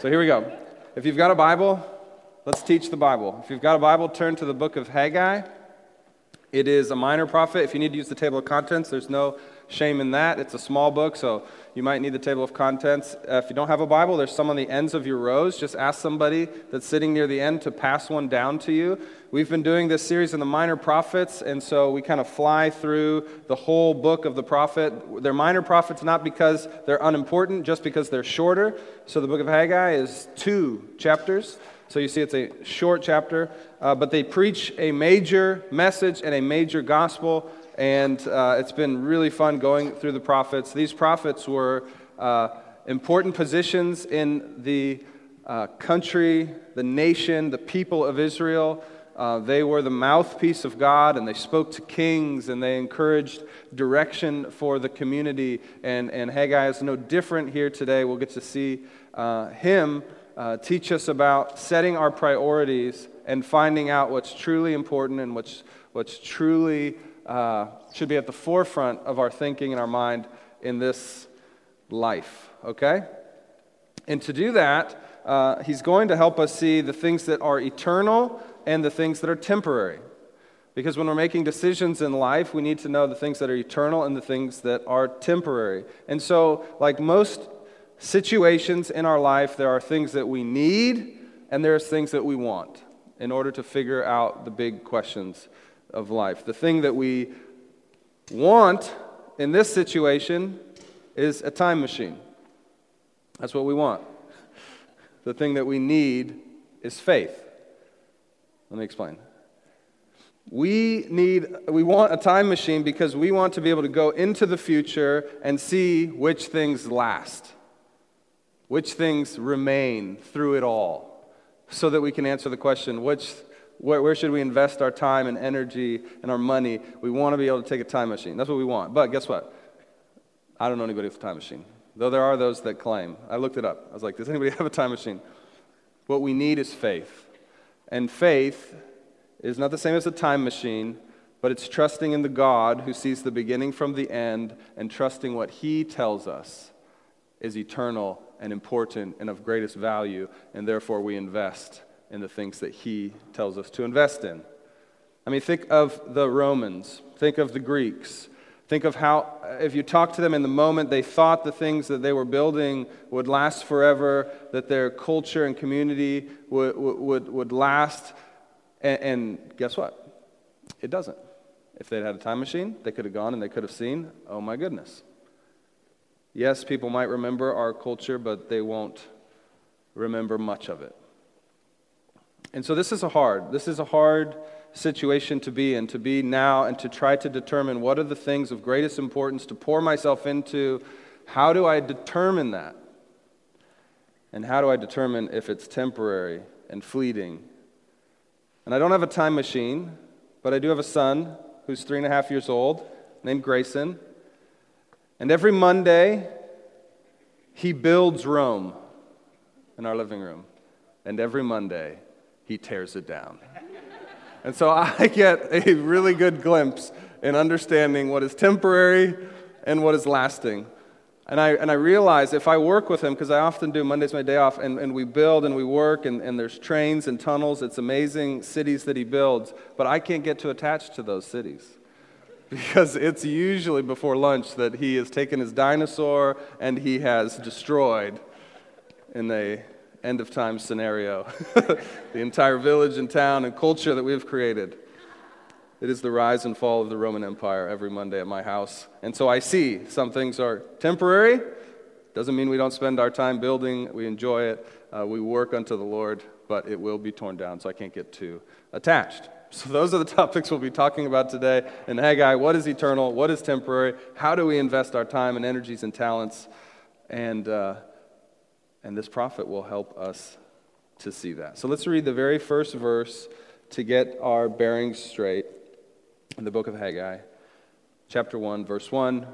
So here we go. If you've got a Bible, let's teach the Bible. If you've got a Bible, turn to the book of Haggai. It is a minor prophet. If you need to use the table of contents, there's no shame in that. It's a small book, so you might need the table of contents. Uh, if you don't have a Bible, there's some on the ends of your rows. Just ask somebody that's sitting near the end to pass one down to you. We've been doing this series in the minor prophets, and so we kind of fly through the whole book of the prophet. They're minor prophets not because they're unimportant, just because they're shorter. So the book of Haggai is two chapters. So you see, it's a short chapter, uh, but they preach a major message and a major gospel, and uh, it's been really fun going through the prophets. These prophets were uh, important positions in the uh, country, the nation, the people of Israel. Uh, they were the mouthpiece of God, and they spoke to kings, and they encouraged direction for the community. And, and Haggai is no different here today. We'll get to see uh, him uh, teach us about setting our priorities and finding out what's truly important and what's, what's truly uh, should be at the forefront of our thinking and our mind in this life, okay? And to do that, uh, he's going to help us see the things that are eternal and the things that are temporary. Because when we're making decisions in life, we need to know the things that are eternal and the things that are temporary. And so, like most situations in our life, there are things that we need and there's things that we want in order to figure out the big questions of life. The thing that we want in this situation is a time machine. That's what we want. The thing that we need is faith. Let me explain. We need we want a time machine because we want to be able to go into the future and see which things last. Which things remain through it all? So that we can answer the question which, where, where, should we invest our time and energy and our money? We want to be able to take a time machine. That's what we want. But guess what? I don't know anybody with a time machine, though there are those that claim. I looked it up. I was like, does anybody have a time machine? What we need is faith. And faith is not the same as a time machine, but it's trusting in the God who sees the beginning from the end and trusting what he tells us is eternal and important and of greatest value, and therefore we invest in the things that He tells us to invest in. I mean, think of the Romans, think of the Greeks. Think of how, if you talk to them in the moment, they thought the things that they were building would last forever, that their culture and community would, would, would last. And, and guess what? It doesn't. If they'd had a time machine, they could have gone and they could have seen, oh my goodness, Yes, people might remember our culture, but they won't remember much of it. And so this is a hard, this is a hard situation to be in, to be now and to try to determine what are the things of greatest importance to pour myself into. How do I determine that? And how do I determine if it's temporary and fleeting? And I don't have a time machine, but I do have a son who's three and a half years old named Grayson. And every Monday, he builds Rome in our living room. And every Monday, he tears it down. and so I get a really good glimpse in understanding what is temporary and what is lasting. And I, and I realize if I work with him, because I often do, Monday's my day off, and, and we build and we work, and, and there's trains and tunnels, it's amazing cities that he builds, but I can't get too attached to those cities because it's usually before lunch that he has taken his dinosaur and he has destroyed in a end of time scenario the entire village and town and culture that we have created it is the rise and fall of the roman empire every monday at my house and so i see some things are temporary doesn't mean we don't spend our time building we enjoy it uh, we work unto the lord but it will be torn down so i can't get too attached so, those are the topics we'll be talking about today in Haggai. What is eternal? What is temporary? How do we invest our time and energies and talents? And, uh, and this prophet will help us to see that. So, let's read the very first verse to get our bearings straight in the book of Haggai, chapter 1, verse 1.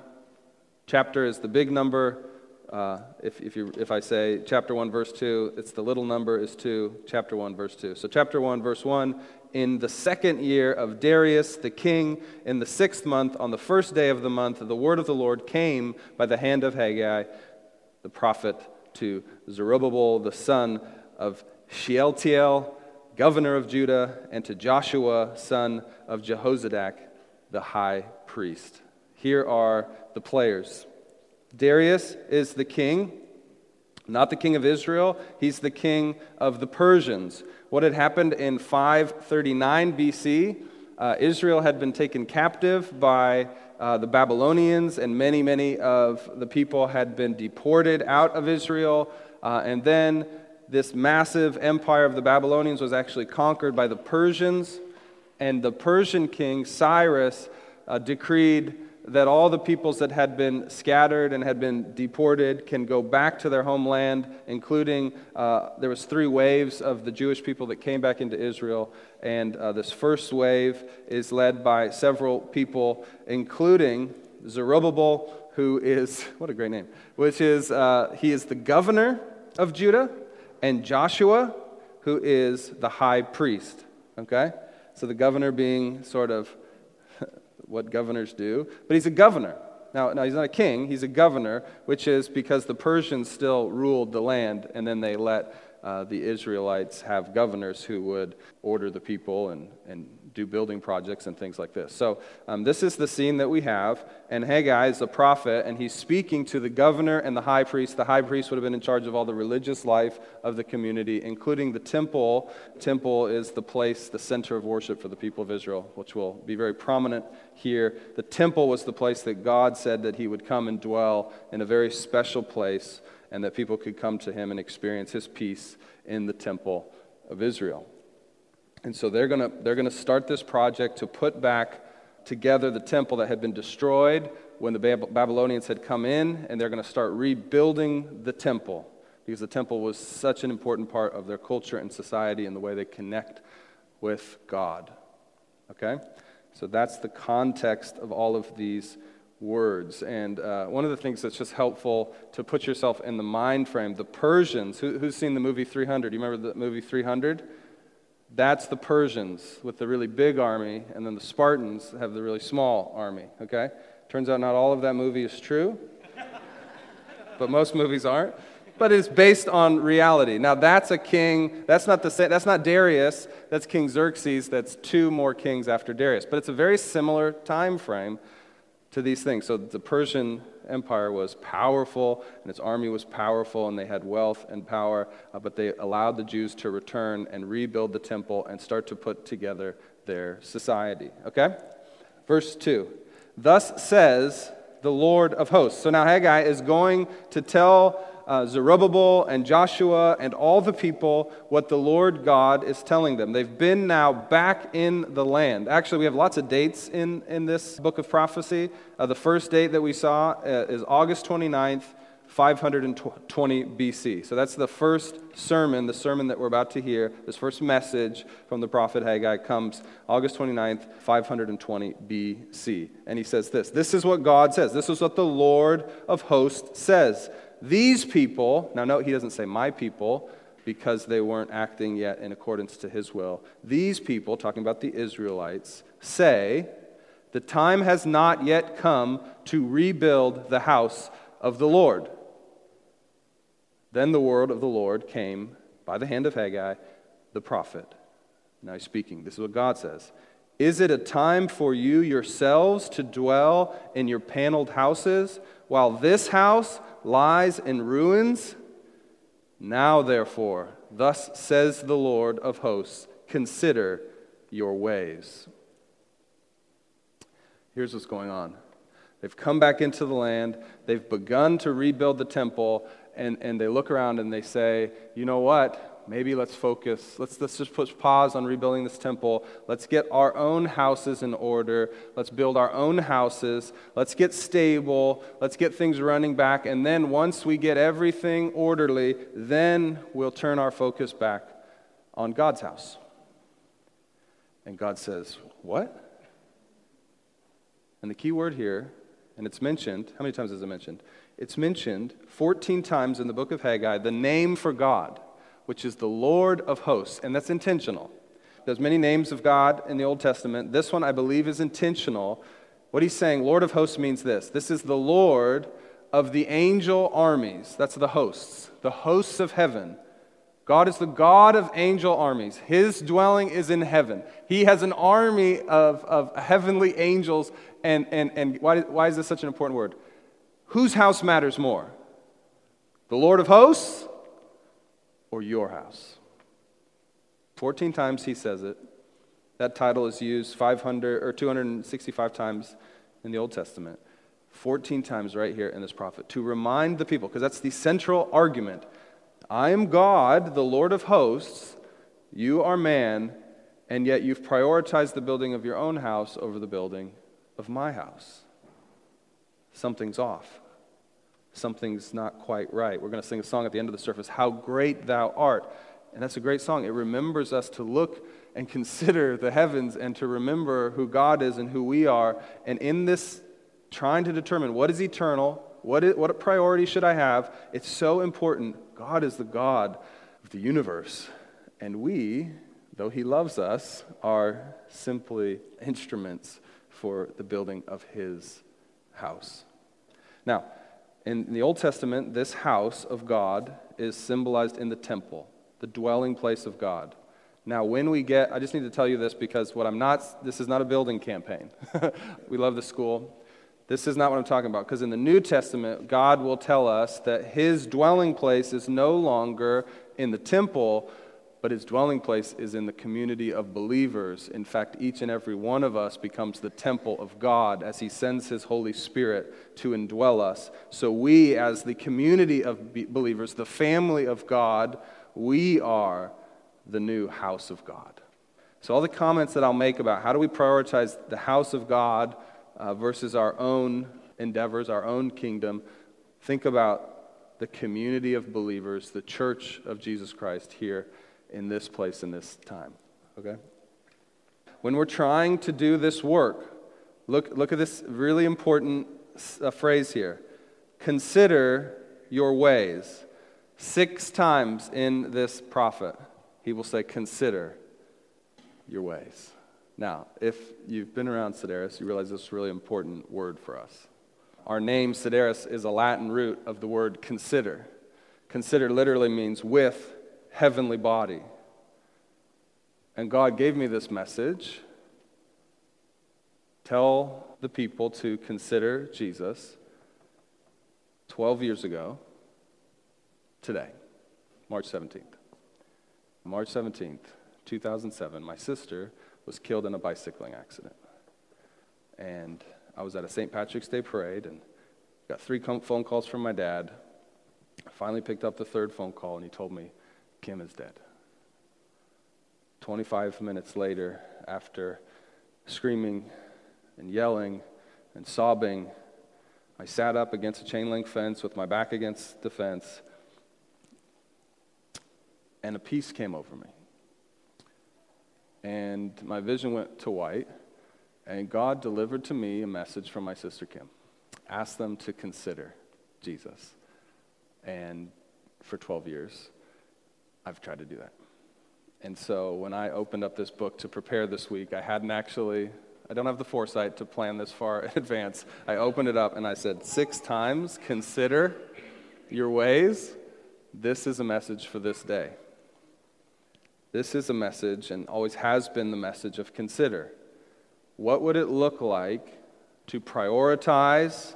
Chapter is the big number. Uh, if, if, you, if I say chapter 1, verse 2, it's the little number is 2, chapter 1, verse 2. So, chapter 1, verse 1 in the second year of Darius the king, in the sixth month, on the first day of the month, the word of the Lord came by the hand of Haggai, the prophet to Zerubbabel, the son of Shealtiel, governor of Judah, and to Joshua, son of Jehozadak, the high priest. Here are the players Darius is the king, not the king of Israel, he's the king of the Persians. What had happened in 539 BC, uh, Israel had been taken captive by uh, the Babylonians, and many, many of the people had been deported out of Israel. Uh, and then this massive empire of the Babylonians was actually conquered by the Persians. And the Persian king, Cyrus, uh, decreed that all the peoples that had been scattered and had been deported can go back to their homeland including uh, there was three waves of the jewish people that came back into israel and uh, this first wave is led by several people including zerubbabel who is what a great name which is uh, he is the governor of judah and joshua who is the high priest okay so the governor being sort of what governors do, but he's a governor. Now, now, he's not a king, he's a governor, which is because the Persians still ruled the land, and then they let uh, the Israelites have governors who would order the people and, and do building projects and things like this. So, um, this is the scene that we have. And Haggai is a prophet, and he's speaking to the governor and the high priest. The high priest would have been in charge of all the religious life of the community, including the temple. Temple is the place, the center of worship for the people of Israel, which will be very prominent here. The temple was the place that God said that he would come and dwell in a very special place, and that people could come to him and experience his peace in the temple of Israel. And so they're going to they're going to start this project to put back together the temple that had been destroyed when the Babylonians had come in, and they're going to start rebuilding the temple because the temple was such an important part of their culture and society and the way they connect with God. Okay? So that's the context of all of these words. And uh, one of the things that's just helpful to put yourself in the mind frame the Persians, who, who's seen the movie 300? You remember the movie 300? That's the Persians with the really big army, and then the Spartans have the really small army, okay? Turns out not all of that movie is true, but most movies aren't. But it's based on reality. Now that's a king, that's not the same, that's not Darius, that's King Xerxes, that's two more kings after Darius. But it's a very similar time frame to these things. So the Persian Empire was powerful, and its army was powerful, and they had wealth and power, uh, but they allowed the Jews to return and rebuild the temple and start to put together their society. Okay? Verse 2 Thus says the Lord of hosts. So now Haggai is going to tell uh, Zerubbabel and Joshua and all the people what the Lord God is telling them. They've been now back in the land. Actually, we have lots of dates in, in this book of prophecy. Uh, the first date that we saw uh, is August 29th. 520 BC. So that's the first sermon, the sermon that we're about to hear. This first message from the prophet Haggai comes August 29th, 520 BC. And he says this This is what God says. This is what the Lord of hosts says. These people, now note he doesn't say my people because they weren't acting yet in accordance to his will. These people, talking about the Israelites, say, The time has not yet come to rebuild the house of the Lord. Then the word of the Lord came by the hand of Haggai, the prophet. Now he's speaking. This is what God says. Is it a time for you yourselves to dwell in your paneled houses, while this house lies in ruins? Now, therefore, thus says the Lord of hosts, consider your ways. Here's what's going on. They've come back into the land, they've begun to rebuild the temple, and, and they look around and they say, you know what? Maybe let's focus. Let's, let's just put pause on rebuilding this temple. Let's get our own houses in order. Let's build our own houses. Let's get stable. Let's get things running back. And then once we get everything orderly, then we'll turn our focus back on God's house. And God says, What? And the key word here, and it's mentioned, how many times is it mentioned? It's mentioned 14 times in the book of Haggai, the name for God which is the Lord of hosts. And that's intentional. There's many names of God in the Old Testament. This one, I believe, is intentional. What he's saying, Lord of hosts, means this this is the Lord of the angel armies. That's the hosts, the hosts of heaven. God is the God of angel armies. His dwelling is in heaven. He has an army of, of heavenly angels. And, and, and why, why is this such an important word? Whose house matters more? The Lord of hosts or your house? 14 times he says it. That title is used 500 or 265 times in the Old Testament. 14 times right here in this prophet to remind the people, because that's the central argument. I am God, the Lord of hosts. You are man, and yet you've prioritized the building of your own house over the building of my house. Something's off. Something's not quite right. We're going to sing a song at the end of the service, How Great Thou Art. And that's a great song. It remembers us to look and consider the heavens and to remember who God is and who we are. And in this trying to determine what is eternal, what, is, what priority should I have, it's so important. God is the God of the universe. And we, though He loves us, are simply instruments for the building of His house. Now, in the Old Testament, this house of God is symbolized in the temple the dwelling place of God. Now, when we get, I just need to tell you this because what I'm not, this is not a building campaign. we love the school. This is not what I'm talking about. Because in the New Testament, God will tell us that his dwelling place is no longer in the temple, but his dwelling place is in the community of believers. In fact, each and every one of us becomes the temple of God as he sends his Holy Spirit to indwell us. So we, as the community of believers, the family of God, we are the new house of God. So, all the comments that I'll make about how do we prioritize the house of God uh, versus our own endeavors, our own kingdom, think about the community of believers, the church of Jesus Christ here in this place in this time. Okay? When we're trying to do this work, look, look at this really important uh, phrase here consider your ways. Six times in this prophet, he will say, Consider your ways. Now, if you've been around Sedaris, you realize this is a really important word for us. Our name, Sedaris, is a Latin root of the word consider. Consider literally means with heavenly body. And God gave me this message tell the people to consider Jesus 12 years ago today, March 17th. March 17th, 2007, my sister was killed in a bicycling accident. And I was at a St. Patrick's Day parade and got three phone calls from my dad. I finally picked up the third phone call and he told me, Kim is dead. 25 minutes later, after screaming and yelling and sobbing, I sat up against a chain link fence with my back against the fence and a peace came over me. And my vision went to white, and God delivered to me a message from my sister Kim. Ask them to consider Jesus. And for 12 years, I've tried to do that. And so when I opened up this book to prepare this week, I hadn't actually, I don't have the foresight to plan this far in advance. I opened it up and I said, Six times, consider your ways. This is a message for this day. This is a message, and always has been the message of consider. What would it look like to prioritize,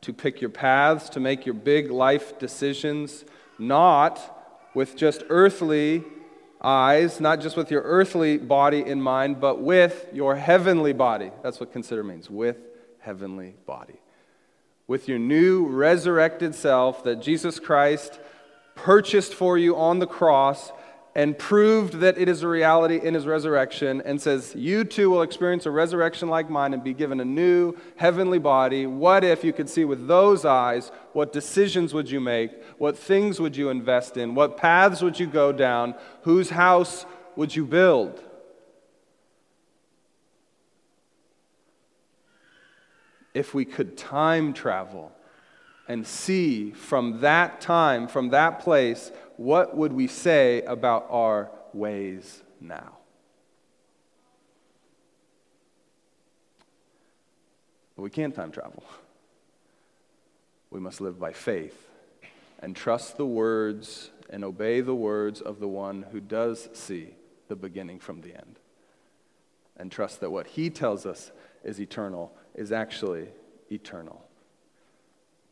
to pick your paths, to make your big life decisions, not with just earthly eyes, not just with your earthly body in mind, but with your heavenly body? That's what consider means with heavenly body. With your new resurrected self that Jesus Christ purchased for you on the cross and proved that it is a reality in his resurrection and says, You too will experience a resurrection like mine and be given a new heavenly body. What if you could see with those eyes? What decisions would you make? What things would you invest in? What paths would you go down? Whose house would you build? If we could time travel and see from that time, from that place, what would we say about our ways now? But we can't time travel. We must live by faith and trust the words and obey the words of the one who does see the beginning from the end. And trust that what he tells us is eternal is actually eternal.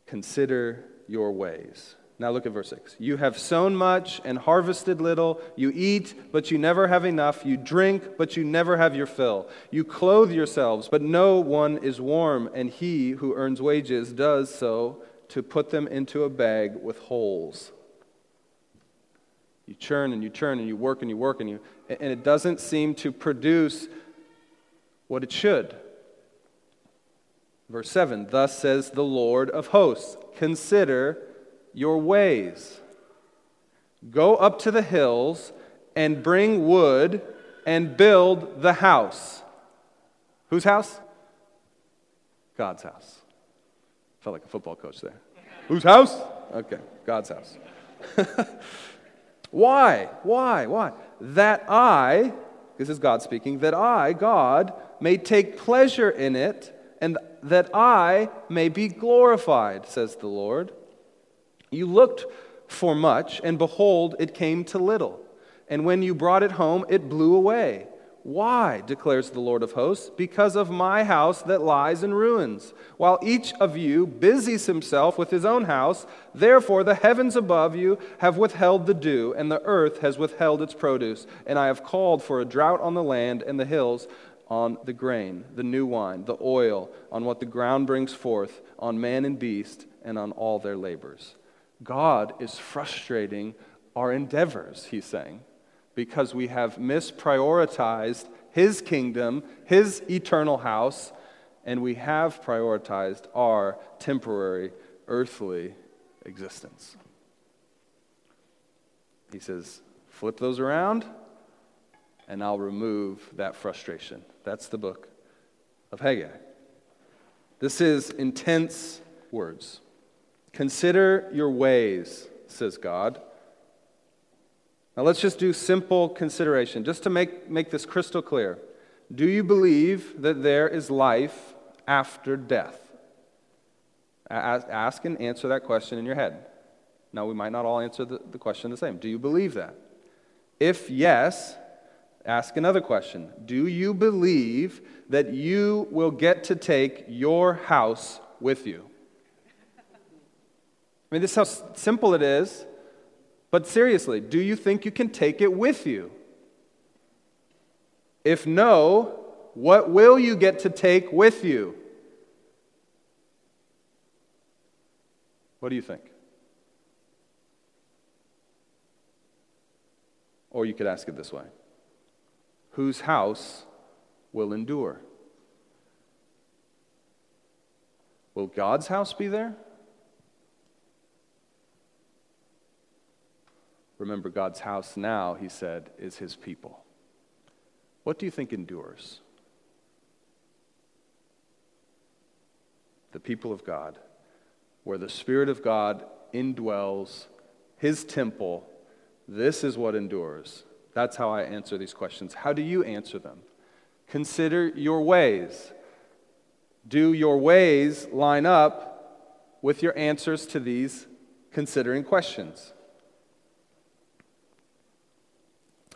Consider your ways. Now look at verse 6. You have sown much and harvested little. You eat, but you never have enough. You drink, but you never have your fill. You clothe yourselves, but no one is warm. And he who earns wages does so to put them into a bag with holes. You churn and you churn and you work and you work and you, and it doesn't seem to produce what it should. Verse 7 Thus says the Lord of hosts, consider your ways. Go up to the hills and bring wood and build the house. Whose house? God's house. Felt like a football coach there. Whose house? Okay, God's house. Why? Why? Why? That I, this is God speaking, that I, God, may take pleasure in it and that I may be glorified, says the Lord. You looked for much, and behold, it came to little. And when you brought it home, it blew away. Why, declares the Lord of hosts? Because of my house that lies in ruins. While each of you busies himself with his own house, therefore the heavens above you have withheld the dew, and the earth has withheld its produce. And I have called for a drought on the land and the hills on the grain, the new wine, the oil, on what the ground brings forth, on man and beast, and on all their labors. God is frustrating our endeavors, he's saying because we have misprioritized His kingdom, His eternal house, and we have prioritized our temporary, earthly existence. He says, flip those around, and I'll remove that frustration. That's the book of Haggai. This is intense words. Consider your ways, says God. Now let's just do simple consideration, just to make, make this crystal clear. Do you believe that there is life after death? Ask and answer that question in your head. Now, we might not all answer the, the question the same. Do you believe that? If yes, ask another question. Do you believe that you will get to take your house with you? I mean, this is how simple it is. But seriously, do you think you can take it with you? If no, what will you get to take with you? What do you think? Or you could ask it this way Whose house will endure? Will God's house be there? Remember, God's house now, he said, is his people. What do you think endures? The people of God, where the Spirit of God indwells his temple. This is what endures. That's how I answer these questions. How do you answer them? Consider your ways. Do your ways line up with your answers to these considering questions?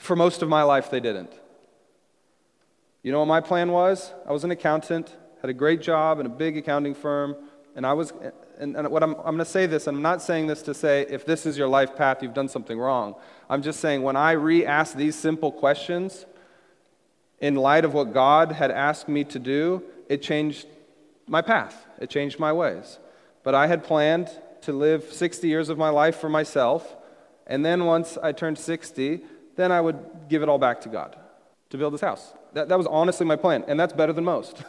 For most of my life, they didn't. You know what my plan was? I was an accountant, had a great job in a big accounting firm, and I was, and, and what I'm, I'm going to say this, and I'm not saying this to say if this is your life path, you've done something wrong. I'm just saying when I re asked these simple questions, in light of what God had asked me to do, it changed my path, it changed my ways. But I had planned to live 60 years of my life for myself, and then once I turned 60, then I would give it all back to God to build this house. That, that was honestly my plan, and that's better than most.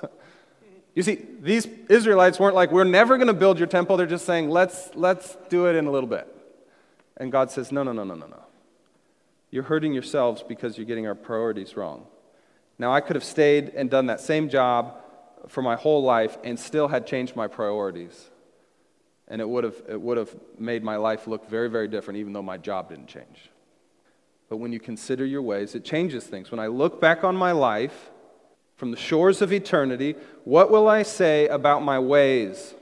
you see, these Israelites weren't like, we're never going to build your temple. They're just saying, let's, let's do it in a little bit. And God says, no, no, no, no, no, no. You're hurting yourselves because you're getting our priorities wrong. Now, I could have stayed and done that same job for my whole life and still had changed my priorities. And it would have, it would have made my life look very, very different, even though my job didn't change. But when you consider your ways, it changes things. When I look back on my life from the shores of eternity, what will I say about my ways?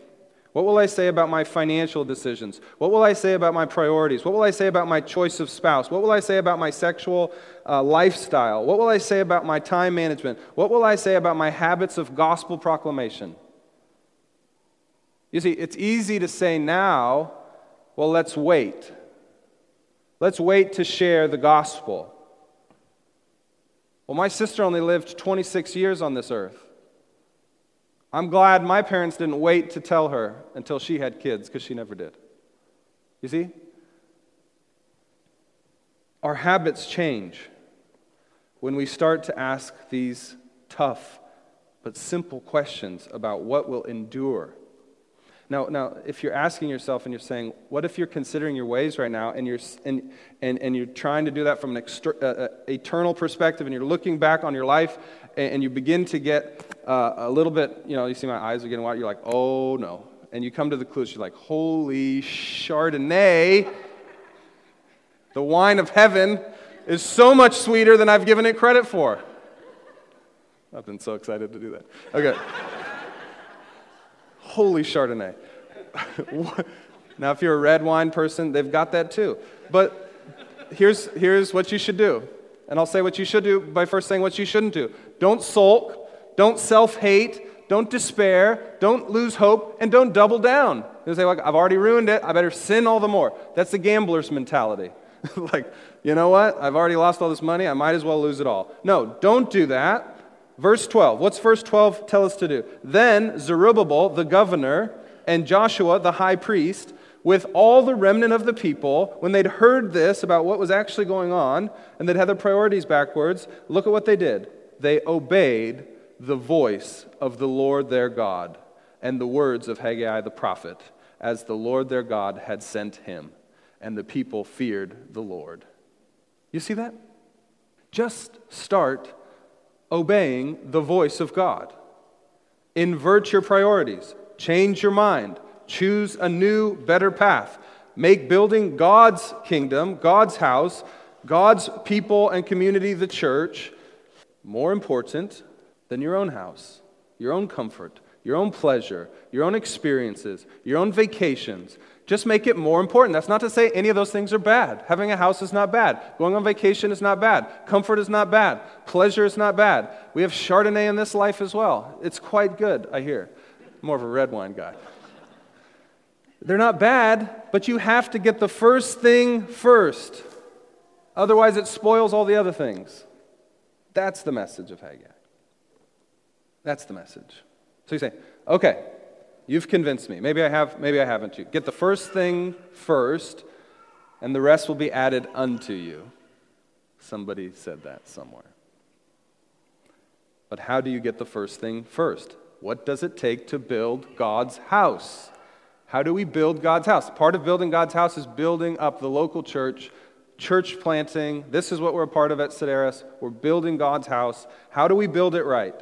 What will I say about my financial decisions? What will I say about my priorities? What will I say about my choice of spouse? What will I say about my sexual uh, lifestyle? What will I say about my time management? What will I say about my habits of gospel proclamation? You see, it's easy to say now, well, let's wait. Let's wait to share the gospel. Well, my sister only lived 26 years on this earth. I'm glad my parents didn't wait to tell her until she had kids, because she never did. You see? Our habits change when we start to ask these tough but simple questions about what will endure now, now, if you're asking yourself and you're saying, what if you're considering your ways right now and you're, and, and, and you're trying to do that from an exter- uh, uh, eternal perspective and you're looking back on your life and, and you begin to get uh, a little bit, you know, you see my eyes are getting wide, you're like, oh no. And you come to the clues, you're like, holy Chardonnay, the wine of heaven is so much sweeter than I've given it credit for. I've been so excited to do that. Okay holy Chardonnay. now, if you're a red wine person, they've got that too. But here's, here's what you should do. And I'll say what you should do by first saying what you shouldn't do. Don't sulk, don't self hate, don't despair, don't lose hope, and don't double down. You say, like, I've already ruined it, I better sin all the more. That's the gambler's mentality. like, you know what? I've already lost all this money, I might as well lose it all. No, don't do that. Verse 12. What's verse 12 tell us to do? Then Zerubbabel, the governor, and Joshua, the high priest, with all the remnant of the people, when they'd heard this about what was actually going on, and they'd had their priorities backwards, look at what they did. They obeyed the voice of the Lord their God and the words of Haggai the prophet, as the Lord their God had sent him. And the people feared the Lord. You see that? Just start obeying the voice of God. Invert your priorities, change your mind, choose a new, better path. Make building God's kingdom, God's house, God's people and community, the church, more important than your own house, your own comfort, your own pleasure, your own experiences, your own vacations, just make it more important. That's not to say any of those things are bad. Having a house is not bad. Going on vacation is not bad. Comfort is not bad. Pleasure is not bad. We have Chardonnay in this life as well. It's quite good, I hear. more of a red wine guy. They're not bad, but you have to get the first thing first. Otherwise, it spoils all the other things. That's the message of Haggai. That's the message. So you say, okay, You've convinced me. Maybe I have, maybe I haven't you. Get the first thing first, and the rest will be added unto you. Somebody said that somewhere. But how do you get the first thing first? What does it take to build God's house? How do we build God's house? Part of building God's house is building up the local church, church planting. This is what we're a part of at Sedaris. We're building God's house. How do we build it right?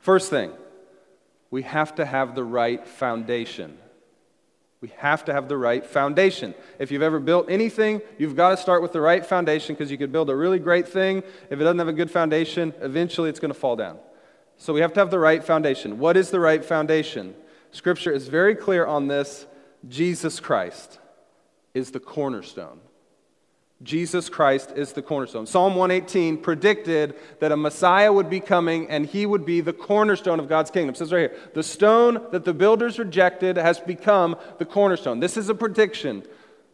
First thing, we have to have the right foundation. We have to have the right foundation. If you've ever built anything, you've got to start with the right foundation because you could build a really great thing. If it doesn't have a good foundation, eventually it's going to fall down. So we have to have the right foundation. What is the right foundation? Scripture is very clear on this. Jesus Christ is the cornerstone. Jesus Christ is the cornerstone. Psalm 118 predicted that a Messiah would be coming and he would be the cornerstone of God's kingdom. It says right here, the stone that the builders rejected has become the cornerstone. This is a prediction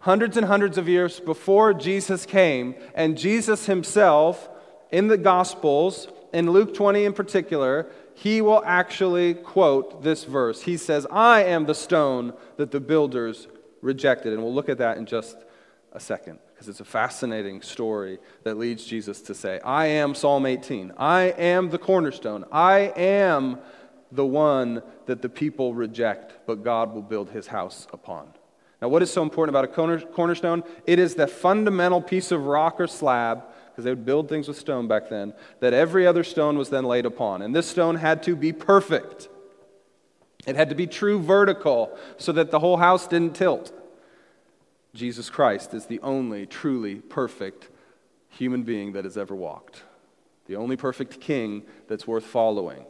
hundreds and hundreds of years before Jesus came, and Jesus himself in the Gospels, in Luke 20 in particular, he will actually quote this verse. He says, I am the stone that the builders rejected. And we'll look at that in just a second because it's a fascinating story that leads Jesus to say, I am Psalm 18. I am the cornerstone. I am the one that the people reject, but God will build his house upon. Now, what is so important about a cornerstone? It is the fundamental piece of rock or slab, because they would build things with stone back then, that every other stone was then laid upon. And this stone had to be perfect. It had to be true vertical so that the whole house didn't tilt. Jesus Christ is the only truly perfect human being that has ever walked, the only perfect king that's worth following.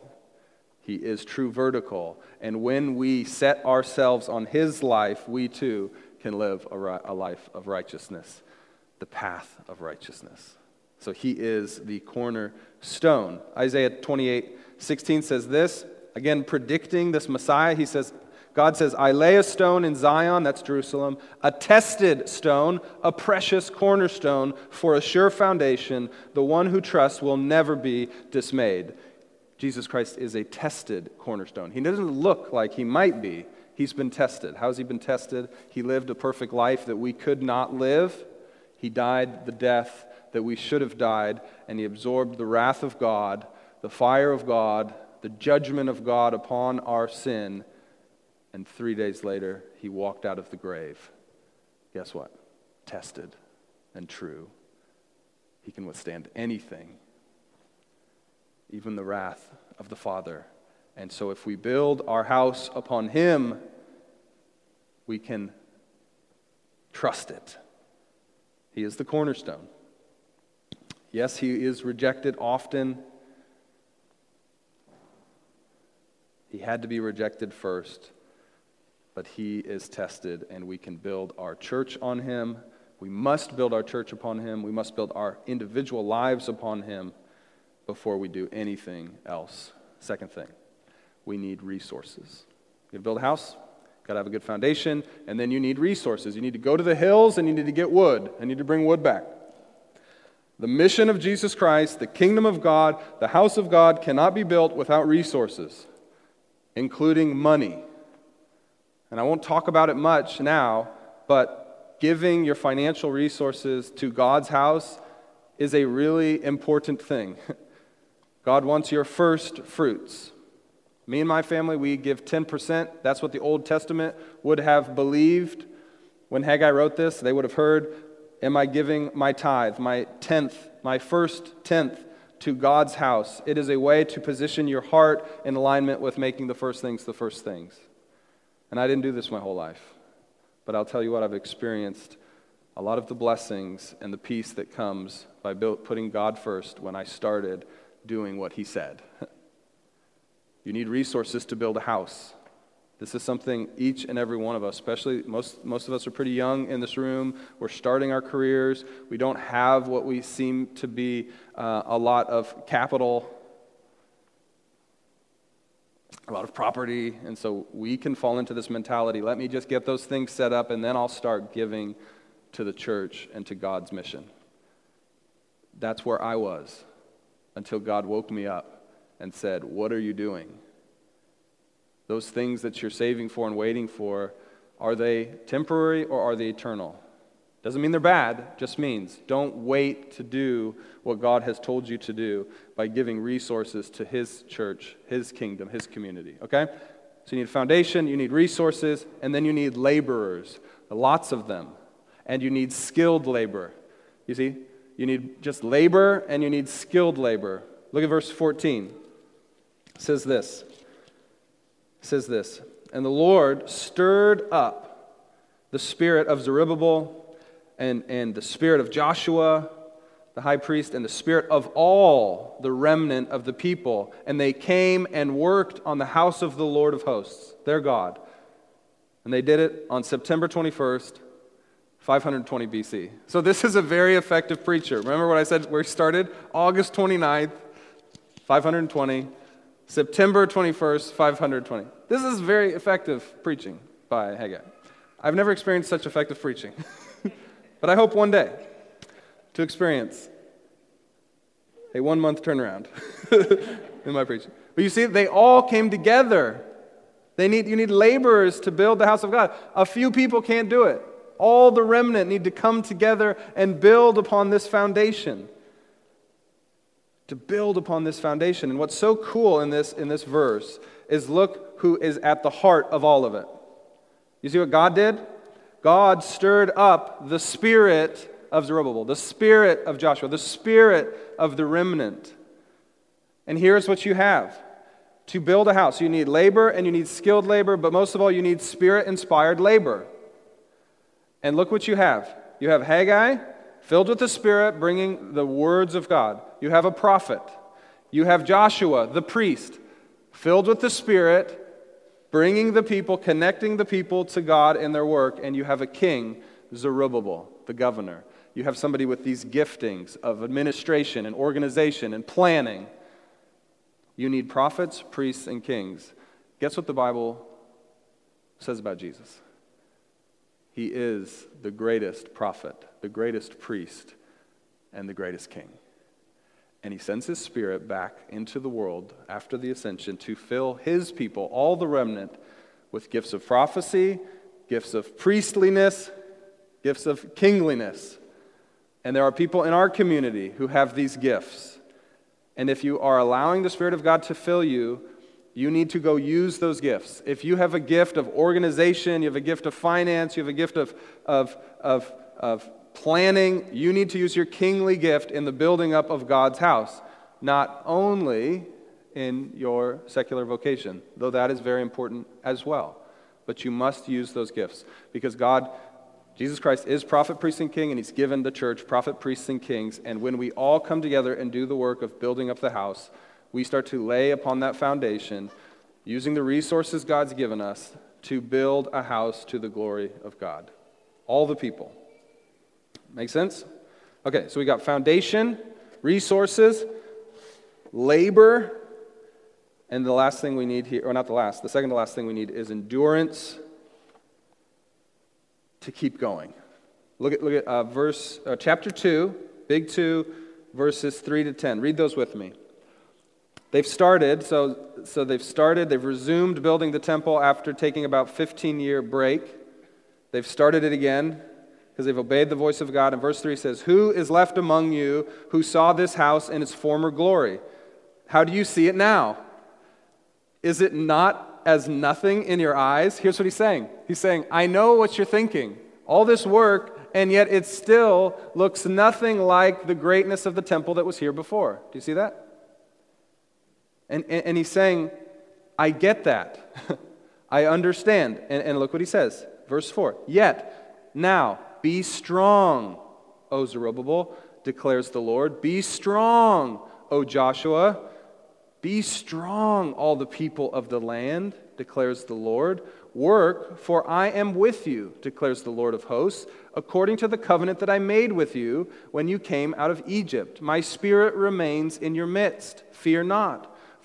He is true vertical. And when we set ourselves on His life, we too can live a, ri- a life of righteousness, the path of righteousness. So He is the cornerstone. Isaiah 28 16 says this, again, predicting this Messiah. He says, God says, I lay a stone in Zion, that's Jerusalem, a tested stone, a precious cornerstone for a sure foundation. The one who trusts will never be dismayed. Jesus Christ is a tested cornerstone. He doesn't look like he might be. He's been tested. How's he been tested? He lived a perfect life that we could not live. He died the death that we should have died, and he absorbed the wrath of God, the fire of God, the judgment of God upon our sin and three days later, he walked out of the grave. Guess what? Tested and true. He can withstand anything, even the wrath of the Father. And so, if we build our house upon him, we can trust it. He is the cornerstone. Yes, he is rejected often. He had to be rejected first but he is tested, and we can build our church on him. We must build our church upon him. We must build our individual lives upon him before we do anything else. Second thing, we need resources. You build a house, gotta have a good foundation, and then you need resources. You need to go to the hills and you need to get wood. I need to bring wood back. The mission of Jesus Christ, the kingdom of God, the house of God cannot be built without resources, including money. And I won't talk about it much now, but giving your financial resources to God's house is a really important thing. God wants your first fruits. Me and my family, we give 10%. That's what the Old Testament would have believed. When Haggai wrote this, they would have heard, Am I giving my tithe, my tenth, my first tenth to God's house? It is a way to position your heart in alignment with making the first things the first things. And I didn't do this my whole life. But I'll tell you what, I've experienced a lot of the blessings and the peace that comes by putting God first when I started doing what He said. you need resources to build a house. This is something each and every one of us, especially most, most of us are pretty young in this room. We're starting our careers. We don't have what we seem to be uh, a lot of capital a lot of property, and so we can fall into this mentality let me just get those things set up, and then I'll start giving to the church and to God's mission. That's where I was until God woke me up and said, What are you doing? Those things that you're saving for and waiting for, are they temporary or are they eternal? Doesn't mean they're bad, just means don't wait to do what God has told you to do by giving resources to His church, His kingdom, His community. Okay? So you need a foundation, you need resources, and then you need laborers, lots of them. And you need skilled labor. You see? You need just labor and you need skilled labor. Look at verse 14. It says this. It says this. And the Lord stirred up the spirit of Zerubbabel and, and the spirit of Joshua, the high priest, and the spirit of all the remnant of the people. And they came and worked on the house of the Lord of hosts, their God. And they did it on September 21st, 520 BC. So this is a very effective preacher. Remember what I said where he started? August 29th, 520. September 21st, 520. This is very effective preaching by Haggai. I've never experienced such effective preaching. But I hope one day to experience a one month turnaround in my preaching. But you see, they all came together. They need, you need laborers to build the house of God. A few people can't do it. All the remnant need to come together and build upon this foundation. To build upon this foundation. And what's so cool in this, in this verse is look who is at the heart of all of it. You see what God did? God stirred up the spirit of Zerubbabel, the spirit of Joshua, the spirit of the remnant. And here's what you have to build a house, you need labor and you need skilled labor, but most of all, you need spirit inspired labor. And look what you have you have Haggai, filled with the Spirit, bringing the words of God. You have a prophet. You have Joshua, the priest, filled with the Spirit, bringing the people, connecting the people to God in their work, and you have a king, Zerubbabel, the governor. You have somebody with these giftings of administration and organization and planning. You need prophets, priests, and kings. Guess what the Bible says about Jesus? He is the greatest prophet, the greatest priest, and the greatest king. And he sends his spirit back into the world after the ascension to fill his people, all the remnant, with gifts of prophecy, gifts of priestliness, gifts of kingliness. And there are people in our community who have these gifts. And if you are allowing the Spirit of God to fill you, you need to go use those gifts. If you have a gift of organization, you have a gift of finance, you have a gift of, of, of, of planning, you need to use your kingly gift in the building up of God's house, not only in your secular vocation, though that is very important as well. But you must use those gifts because God, Jesus Christ, is prophet, priest, and king, and He's given the church prophet, priests, and kings. And when we all come together and do the work of building up the house, we start to lay upon that foundation, using the resources God's given us to build a house to the glory of God. All the people. Make sense? Okay, so we got foundation, resources, labor, and the last thing we need here, or not the last, the second to last thing we need is endurance to keep going. Look at, look at uh, verse, uh, chapter 2, big 2, verses 3 to 10. Read those with me. They've started, so, so they've started, they've resumed building the temple after taking about 15 year break. They've started it again because they've obeyed the voice of God. And verse 3 says, Who is left among you who saw this house in its former glory? How do you see it now? Is it not as nothing in your eyes? Here's what he's saying He's saying, I know what you're thinking. All this work, and yet it still looks nothing like the greatness of the temple that was here before. Do you see that? And, and, and he's saying, I get that. I understand. And, and look what he says. Verse 4 Yet, now, be strong, O Zerubbabel, declares the Lord. Be strong, O Joshua. Be strong, all the people of the land, declares the Lord. Work, for I am with you, declares the Lord of hosts, according to the covenant that I made with you when you came out of Egypt. My spirit remains in your midst. Fear not.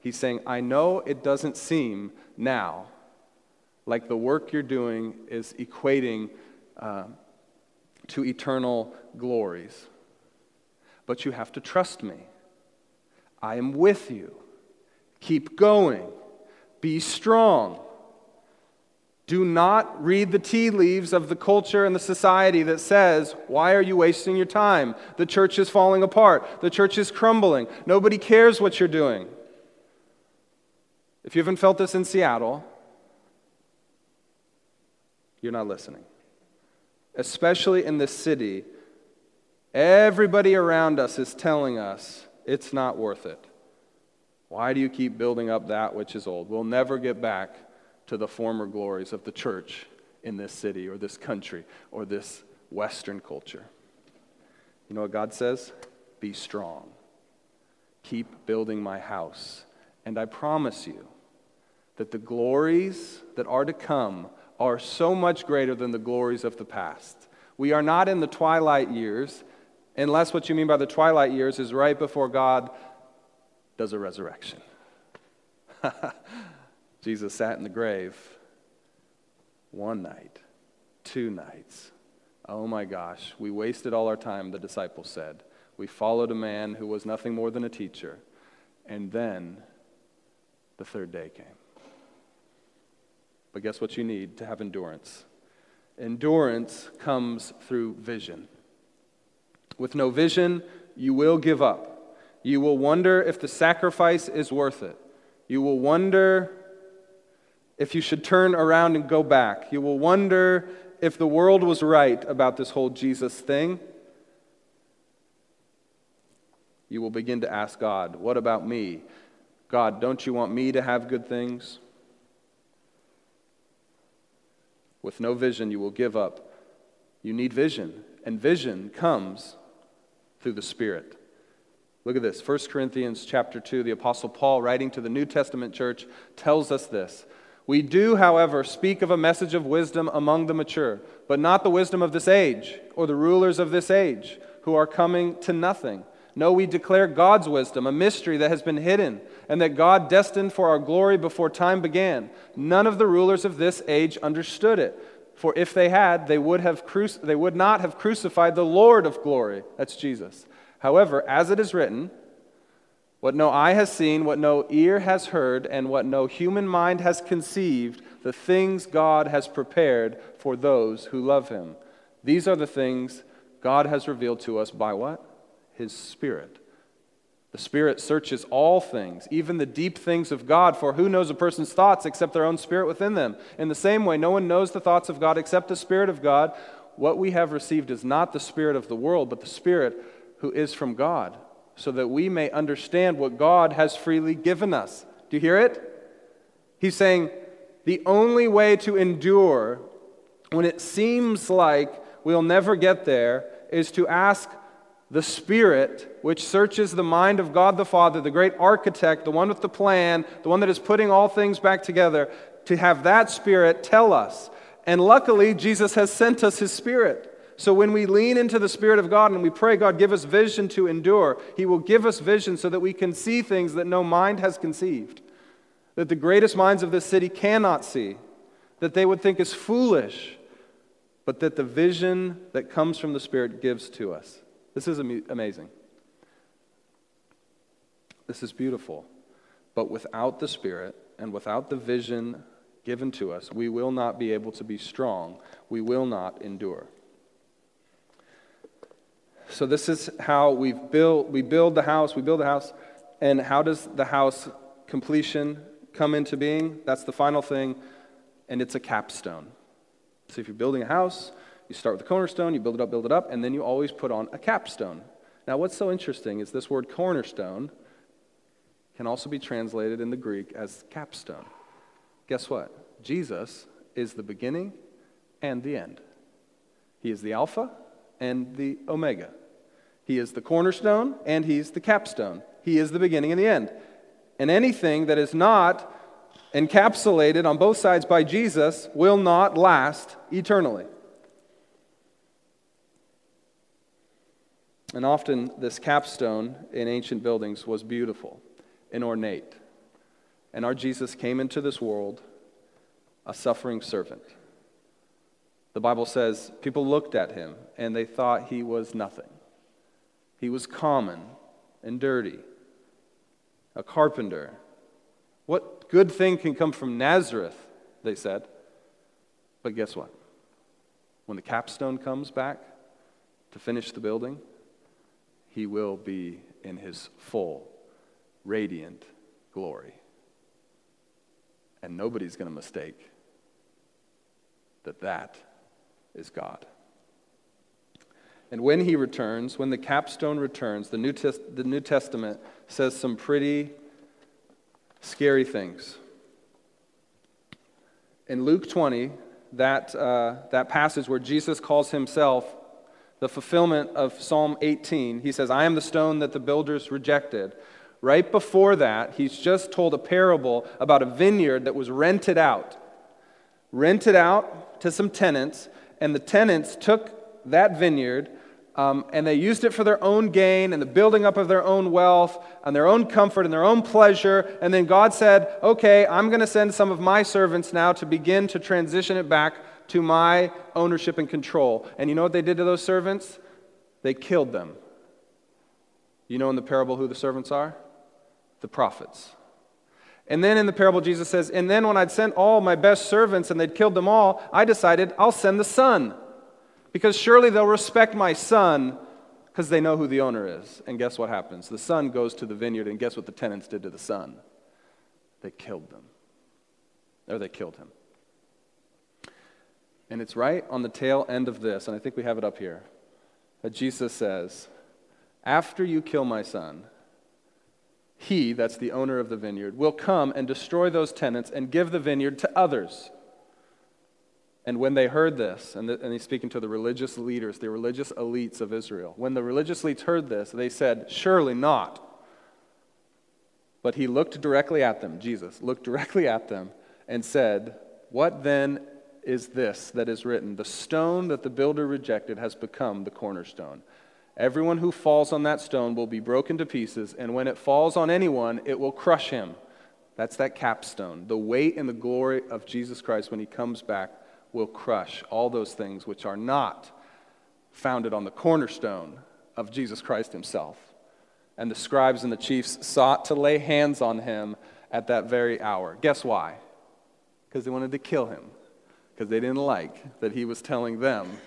He's saying, I know it doesn't seem now like the work you're doing is equating uh, to eternal glories, but you have to trust me. I am with you. Keep going. Be strong. Do not read the tea leaves of the culture and the society that says, Why are you wasting your time? The church is falling apart. The church is crumbling. Nobody cares what you're doing. If you haven't felt this in Seattle, you're not listening. Especially in this city, everybody around us is telling us it's not worth it. Why do you keep building up that which is old? We'll never get back to the former glories of the church in this city or this country or this Western culture. You know what God says? Be strong. Keep building my house. And I promise you, that the glories that are to come are so much greater than the glories of the past. We are not in the twilight years, unless what you mean by the twilight years is right before God does a resurrection. Jesus sat in the grave one night, two nights. Oh my gosh, we wasted all our time, the disciples said. We followed a man who was nothing more than a teacher. And then the third day came. But guess what you need to have endurance? Endurance comes through vision. With no vision, you will give up. You will wonder if the sacrifice is worth it. You will wonder if you should turn around and go back. You will wonder if the world was right about this whole Jesus thing. You will begin to ask God, What about me? God, don't you want me to have good things? With no vision, you will give up. You need vision, and vision comes through the Spirit. Look at this. 1 Corinthians chapter 2, the apostle Paul writing to the New Testament church tells us this. We do, however, speak of a message of wisdom among the mature, but not the wisdom of this age or the rulers of this age who are coming to nothing. No, we declare God's wisdom, a mystery that has been hidden, and that God destined for our glory before time began. None of the rulers of this age understood it. For if they had, they would, have they would not have crucified the Lord of glory. That's Jesus. However, as it is written, what no eye has seen, what no ear has heard, and what no human mind has conceived, the things God has prepared for those who love him. These are the things God has revealed to us by what? His Spirit. The Spirit searches all things, even the deep things of God, for who knows a person's thoughts except their own spirit within them? In the same way, no one knows the thoughts of God except the Spirit of God. What we have received is not the Spirit of the world, but the Spirit who is from God so that we may understand what God has freely given us. Do you hear it? He's saying the only way to endure when it seems like we'll never get there is to ask the Spirit, which searches the mind of God the Father, the great architect, the one with the plan, the one that is putting all things back together, to have that Spirit tell us. And luckily, Jesus has sent us His Spirit. So when we lean into the Spirit of God and we pray, God, give us vision to endure, He will give us vision so that we can see things that no mind has conceived, that the greatest minds of this city cannot see, that they would think is foolish, but that the vision that comes from the Spirit gives to us. This is amazing. This is beautiful. But without the Spirit and without the vision given to us, we will not be able to be strong. We will not endure. So this is how we build we build the house, we build the house, and how does the house completion come into being? That's the final thing, and it's a capstone. So if you're building a house, you start with the cornerstone, you build it up, build it up, and then you always put on a capstone. Now what's so interesting is this word cornerstone can also be translated in the Greek as capstone. Guess what? Jesus is the beginning and the end. He is the Alpha and the Omega. He is the cornerstone and he's the capstone. He is the beginning and the end. And anything that is not encapsulated on both sides by Jesus will not last eternally. And often, this capstone in ancient buildings was beautiful and ornate. And our Jesus came into this world a suffering servant. The Bible says people looked at him and they thought he was nothing. He was common and dirty, a carpenter. What good thing can come from Nazareth? They said. But guess what? When the capstone comes back to finish the building, he will be in his full, radiant glory. And nobody's going to mistake that that is God. And when he returns, when the capstone returns, the New, the New Testament says some pretty scary things. In Luke 20, that, uh, that passage where Jesus calls himself the fulfillment of Psalm 18, he says, I am the stone that the builders rejected. Right before that, he's just told a parable about a vineyard that was rented out. Rented out to some tenants, and the tenants took that vineyard um, and they used it for their own gain and the building up of their own wealth and their own comfort and their own pleasure. And then God said, Okay, I'm going to send some of my servants now to begin to transition it back to my ownership and control. And you know what they did to those servants? They killed them. You know in the parable who the servants are? The prophets. And then in the parable, Jesus says, And then when I'd sent all my best servants and they'd killed them all, I decided I'll send the son. Because surely they'll respect my son because they know who the owner is. And guess what happens? The son goes to the vineyard, and guess what the tenants did to the son? They killed them. or they killed him. And it's right on the tail end of this, and I think we have it up here, that Jesus says, After you kill my son, he, that's the owner of the vineyard, will come and destroy those tenants and give the vineyard to others. And when they heard this, and, the, and, he's speaking to the religious leaders, the religious elites of Israel, when the religious elites heard this, they said, Surely not. But he looked directly at them, Jesus looked directly at them, and said, What then is this that is written? The stone that the builder rejected has become the cornerstone. Everyone who falls on that stone will be broken to pieces, and when it falls on anyone, it will crush him. That's that capstone. The weight and the glory of Jesus Christ when he comes back will crush all those things which are not founded on the cornerstone of Jesus Christ himself. And the scribes and the chiefs sought to lay hands on him at that very hour. Guess why? Because they wanted to kill him because they didn't like that he was telling them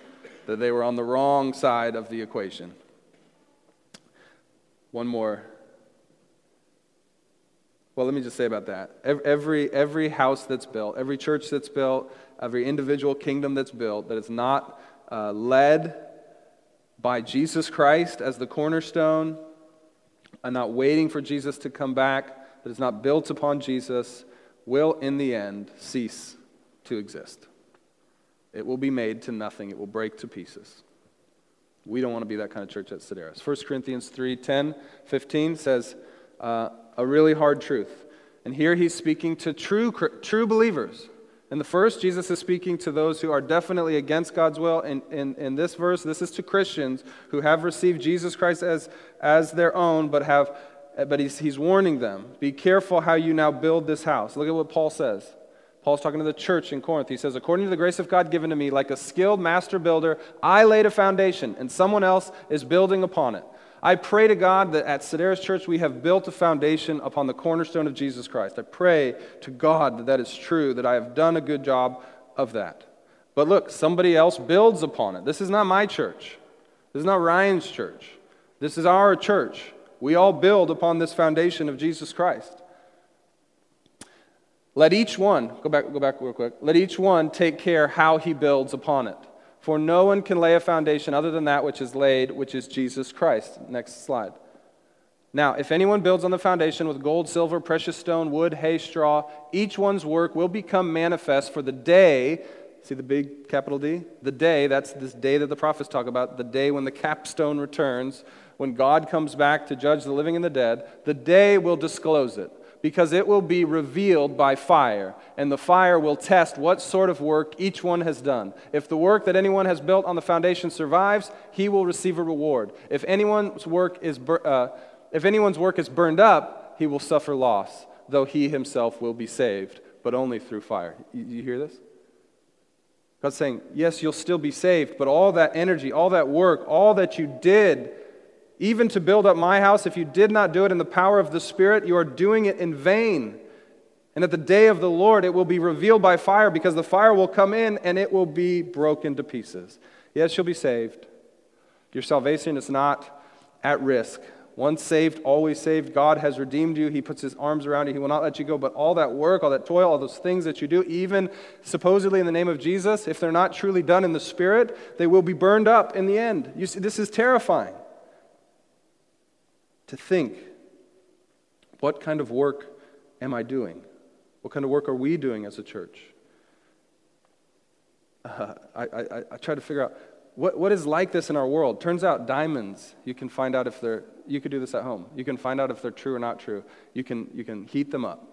that they were on the wrong side of the equation. One more. Well, let me just say about that. Every, every house that's built, every church that's built, every individual kingdom that's built that is not uh, led by Jesus Christ as the cornerstone and not waiting for Jesus to come back, that is not built upon Jesus, will in the end cease to exist. It will be made to nothing, it will break to pieces. We don't want to be that kind of church at Sedaris. 1 Corinthians 3 10, 15 says uh, a really hard truth. And here he's speaking to true, true believers. In the first, Jesus is speaking to those who are definitely against God's will. In, in, in this verse, this is to Christians who have received Jesus Christ as, as their own, but, have, but he's, he's warning them be careful how you now build this house. Look at what Paul says. Paul's talking to the church in Corinth. He says, According to the grace of God given to me, like a skilled master builder, I laid a foundation, and someone else is building upon it. I pray to God that at Sedaris Church we have built a foundation upon the cornerstone of Jesus Christ. I pray to God that that is true, that I have done a good job of that. But look, somebody else builds upon it. This is not my church. This is not Ryan's church. This is our church. We all build upon this foundation of Jesus Christ. Let each one, go back, go back real quick, let each one take care how he builds upon it. For no one can lay a foundation other than that which is laid, which is Jesus Christ. Next slide. Now, if anyone builds on the foundation with gold, silver, precious stone, wood, hay, straw, each one's work will become manifest for the day. See the big capital D? The day, that's this day that the prophets talk about, the day when the capstone returns, when God comes back to judge the living and the dead. The day will disclose it because it will be revealed by fire, and the fire will test what sort of work each one has done. If the work that anyone has built on the foundation survives, he will receive a reward. If anyone's work is, uh, if anyone's work is burned up, he will suffer loss, though he himself will be saved, but only through fire. You, you hear this? God's saying, yes, you'll still be saved, but all that energy, all that work, all that you did, even to build up my house, if you did not do it in the power of the Spirit, you are doing it in vain. And at the day of the Lord, it will be revealed by fire, because the fire will come in and it will be broken to pieces. Yes, you'll be saved. Your salvation is not at risk. Once saved, always saved. God has redeemed you. He puts his arms around you. He will not let you go. But all that work, all that toil, all those things that you do, even supposedly in the name of Jesus, if they're not truly done in the Spirit, they will be burned up in the end. You see, this is terrifying to think what kind of work am I doing? What kind of work are we doing as a church? Uh, I, I, I try to figure out what, what is like this in our world. Turns out diamonds, you can find out if they're, you could do this at home. You can find out if they're true or not true. You can, you can heat them up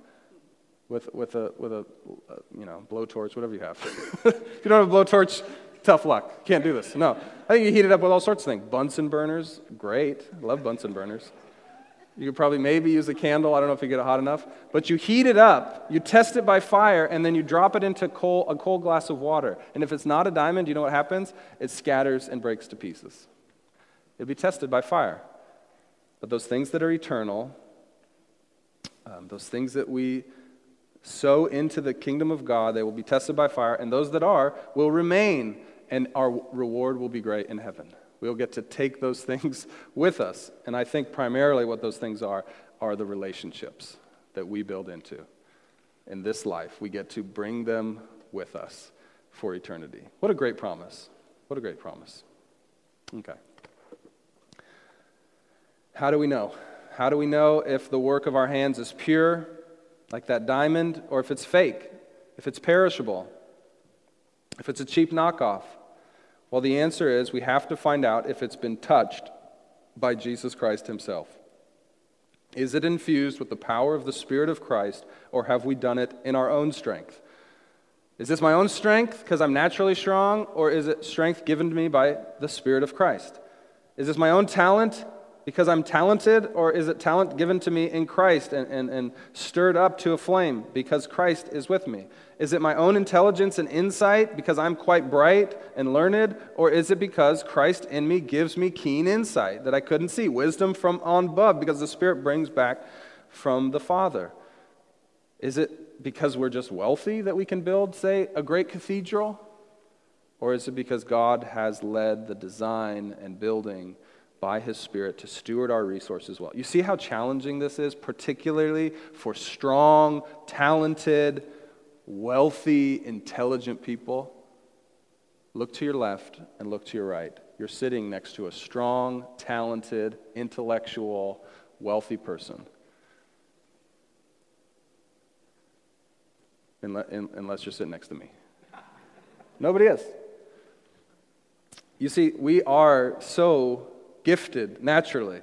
with, with a, with a uh, you know, blowtorch, whatever you have. if you don't have a blowtorch, tough luck. Can't do this. No. I think you heat it up with all sorts of things. Bunsen burners, great. love Bunsen burners. You could probably maybe use a candle. I don't know if you get it hot enough. But you heat it up, you test it by fire, and then you drop it into coal, a cold glass of water. And if it's not a diamond, you know what happens? It scatters and breaks to pieces. It'll be tested by fire. But those things that are eternal, um, those things that we sow into the kingdom of God, they will be tested by fire. And those that are will remain, and our reward will be great in heaven. We'll get to take those things with us. And I think primarily what those things are are the relationships that we build into. in this life, we get to bring them with us for eternity. What a great promise. What a great promise. Okay. How do we know? How do we know if the work of our hands is pure, like that diamond, or if it's fake, if it's perishable, if it's a cheap knockoff? Well, the answer is we have to find out if it's been touched by Jesus Christ Himself. Is it infused with the power of the Spirit of Christ, or have we done it in our own strength? Is this my own strength because I'm naturally strong, or is it strength given to me by the Spirit of Christ? Is this my own talent because I'm talented, or is it talent given to me in Christ and, and, and stirred up to a flame because Christ is with me? Is it my own intelligence and insight because I'm quite bright and learned, or is it because Christ in me gives me keen insight that I couldn't see? Wisdom from on above because the Spirit brings back from the Father. Is it because we're just wealthy that we can build, say, a great cathedral? Or is it because God has led the design and building by His Spirit to steward our resources well? You see how challenging this is, particularly for strong, talented, wealthy, intelligent people? Look to your left and look to your right. You're sitting next to a strong, talented, intellectual, wealthy person. unless you're sitting next to me. Nobody is. You see, we are so gifted naturally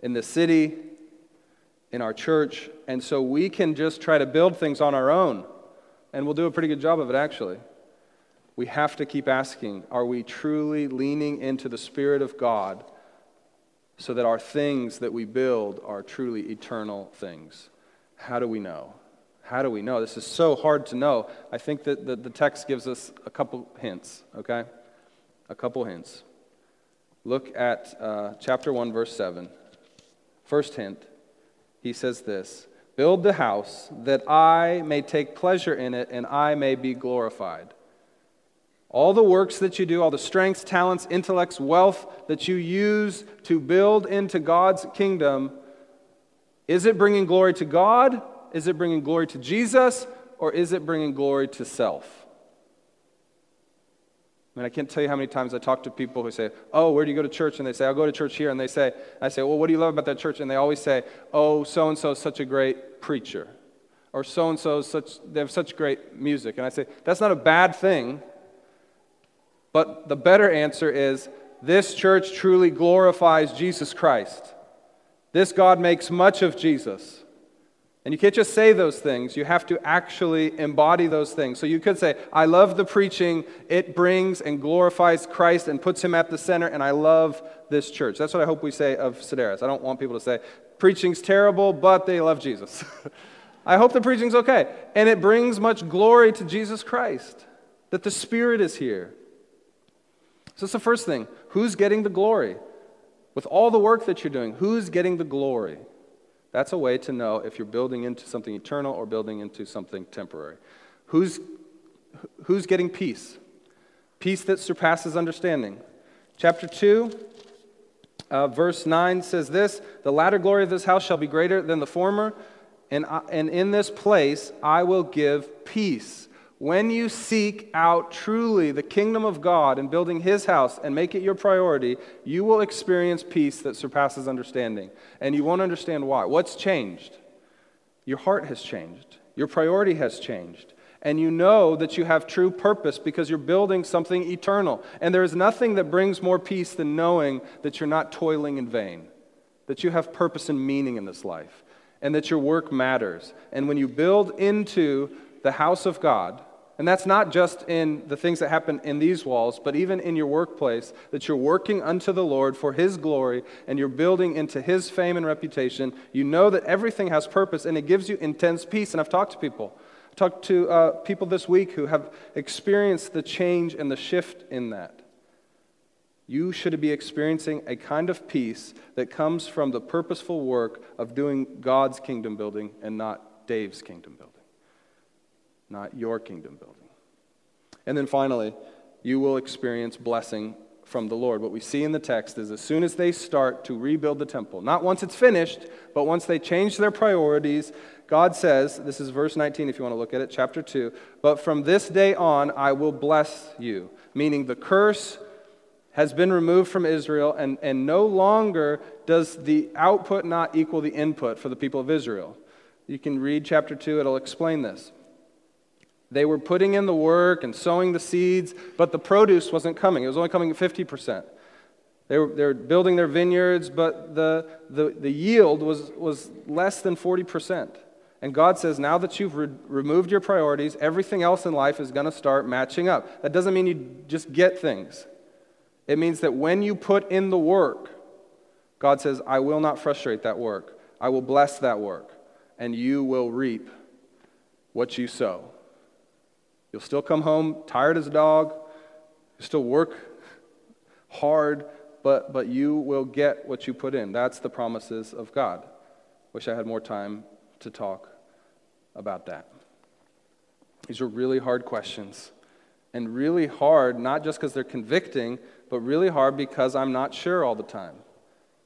in the city, in our church, and so we can just try to build things on our own, and we'll do a pretty good job of it actually. We have to keep asking are we truly leaning into the Spirit of God so that our things that we build are truly eternal things? How do we know? How do we know? This is so hard to know. I think that the, text gives us a couple hints, okay? A couple hints. Look at uh, chapter 1, verse 7. First hint, he says this Build the house that I may take pleasure in it and I may be glorified. All the works that you do, all the strengths, talents, intellects, wealth that you use to build into God's kingdom, is it bringing glory to God is it bringing glory to Jesus or is it bringing glory to self? I mean, I can't tell you how many times I talk to people who say, Oh, where do you go to church? And they say, I'll go to church here. And they say, I say, Well, what do you love about that church? And they always say, Oh, so and so is such a great preacher. Or so and so is such they have such great music. And I say, That's not a bad thing. But the better answer is this church truly glorifies Jesus Christ. This God makes much of Jesus. And you can't just say those things, you have to actually embody those things. So you could say, I love the preaching, it brings and glorifies Christ and puts him at the center, and I love this church. That's what I hope we say of Sedaris. I don't want people to say, preaching's terrible, but they love Jesus. I hope the preaching's okay. And it brings much glory to Jesus Christ, that the Spirit is here. So that's the first thing. Who's getting the glory? With all the work that you're doing, who's getting the glory? That's a way to know if you're building into something eternal or building into something temporary. Who's, who's getting peace? Peace that surpasses understanding. Chapter 2, uh, verse 9 says this The latter glory of this house shall be greater than the former, and, I, and in this place I will give peace when you seek out truly the kingdom of God and building his house and make it your priority, you will experience peace that surpasses understanding. And you won't understand why. What's changed? Your heart has changed, your priority has changed. And you know that you have true purpose because you're building something eternal. And there is nothing that brings more peace than knowing that you're not toiling in vain, that you have purpose and meaning in this life, and that your work matters. And when you build into the house of God, and that's not just in the things that happen in these walls, but even in your workplace, that you're working unto the Lord for His glory and you're building into His fame and reputation. You know that everything has purpose and it gives you intense peace. And I've talked to people. I've talked to uh, people this week who have experienced the change and the shift in that. You should be experiencing a kind of peace that comes from the purposeful work of doing God's kingdom building and not Dave's kingdom building not your kingdom building. And then finally, you will experience blessing from the Lord. What we see in the text is as soon as they start to rebuild the temple, not once it's finished, but once they change their priorities, God says, this is verse 19 if you want to look at it, chapter 2, but from this day on I will bless you, meaning the curse has been removed from Israel, and, and no longer does the output not equal the input for the people of Israel. You can read chapter 2, it'll explain this. They were putting in the work and sowing the seeds, but the produce wasn't coming. It was only coming at 50%. They were, they were building their vineyards, but the, the, the yield was, was less than 40%. And God says, now that you've re- removed your priorities, everything else in life is going to start matching up. That doesn't mean you just get things, it means that when you put in the work, God says, I will not frustrate that work. I will bless that work, and you will reap what you sow. You'll still come home tired as a dog, you'll still work hard, but, but you will get what you put in. That's the promises of God. Wish I had more time to talk about that. These are really hard questions. And really hard, not just because they're convicting, but really hard because I'm not sure all the time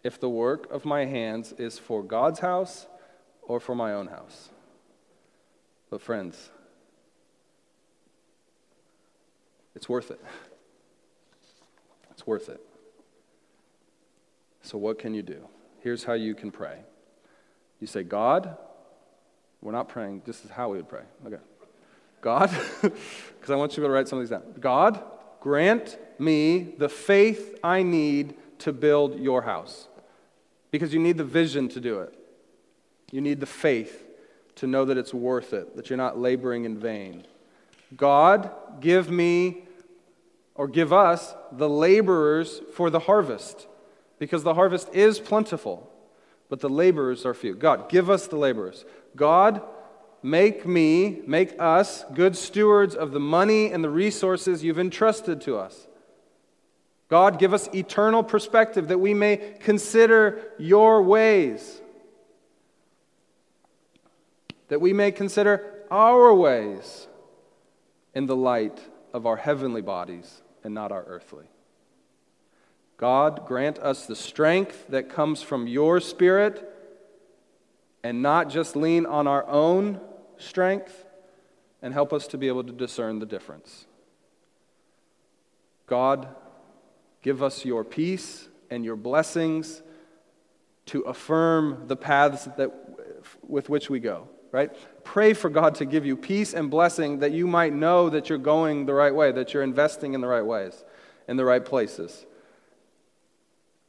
if the work of my hands is for God's house or for my own house. But, friends, it's worth it. It's worth it. So, what can you do? Here's how you can pray. You say, God, we're not praying, this is how we would pray. Okay. God, because I want you to write some of these down. God, grant me the faith I need to build your house. Because you need the vision to do it. You need the faith to know that it's worth it, that you're not laboring in vain. God, give me or give us the laborers for the harvest, because the harvest is plentiful, but the laborers are few. God, give us the laborers. God, make me, make us good stewards of the money and the resources you've entrusted to us. God, give us eternal perspective that we may consider your ways, that we may consider our ways in the light of our heavenly bodies and not our earthly. God, grant us the strength that comes from your Spirit and not just lean on our own strength, and help us to be able to discern the difference. God, give us your peace and your blessings to affirm the paths that, with which we go right? Pray for God to give you peace and blessing that you might know that you're going the right way, that you're investing in the right ways, in the right places.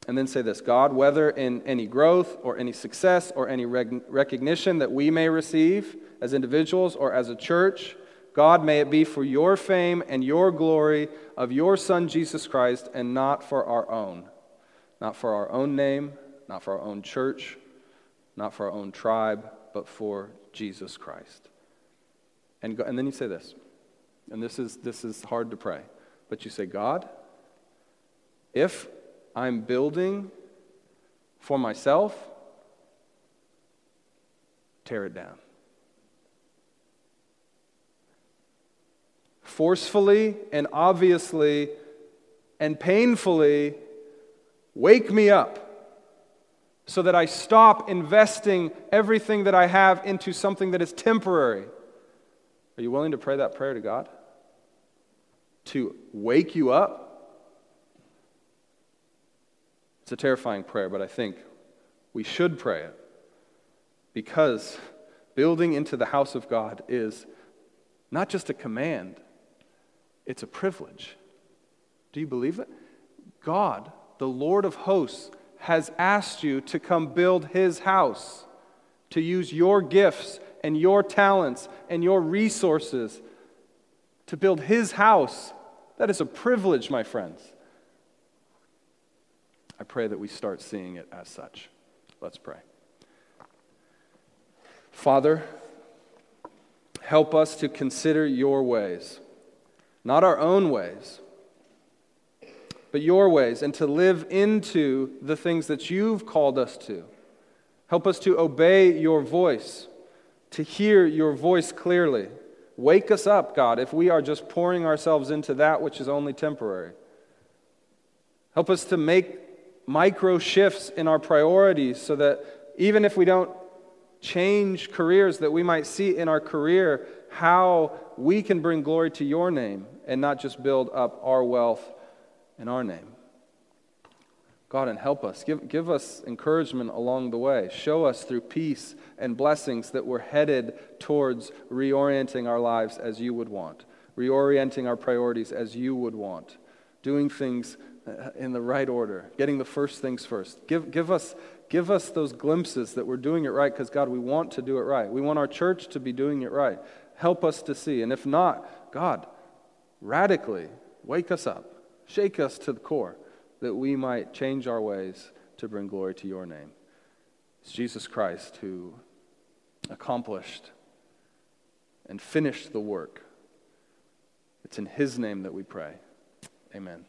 And then say this God, whether in any growth or any success or any rec- recognition that we may receive as individuals or as a church, God, may it be for your fame and your glory of your Son, Jesus Christ, and not for our own. Not for our own name, not for our own church, not for our own tribe, but for Jesus Christ. And, go, and then you say this, and this is, this is hard to pray, but you say, God, if I'm building for myself, tear it down. Forcefully and obviously and painfully wake me up so that I stop investing everything that I have into something that is temporary. Are you willing to pray that prayer to God? To wake you up? It's a terrifying prayer, but I think we should pray it because building into the house of God is not just a command, it's a privilege. Do you believe it? God, the Lord of hosts, has asked you to come build his house, to use your gifts and your talents and your resources to build his house. That is a privilege, my friends. I pray that we start seeing it as such. Let's pray. Father, help us to consider your ways, not our own ways but your ways, and to live into the things that you've called us to. Help us to obey your voice, to hear your voice clearly. Wake us up, God, if we are just pouring ourselves into that which is only temporary. Help us to make micro shifts in our priorities so that even if we don't change careers, that we might see in our career how we can bring glory to your name and not just build up our wealth in our name. God, and help us. Give, give us encouragement along the way. Show us through peace and blessings that we're headed towards reorienting our lives as you would want, reorienting our priorities as you would want, doing things uh, in the right order, getting the first things first. Give, give, us, give us those glimpses that we're doing it right because, God, we want to do it right. We want our church to be doing it right. Help us to see. And if not, God, radically wake us up, shake us to the core that we might change our ways to bring glory to your name. It's Jesus Christ who accomplished and finished the work. It's in his name that we pray. Amen.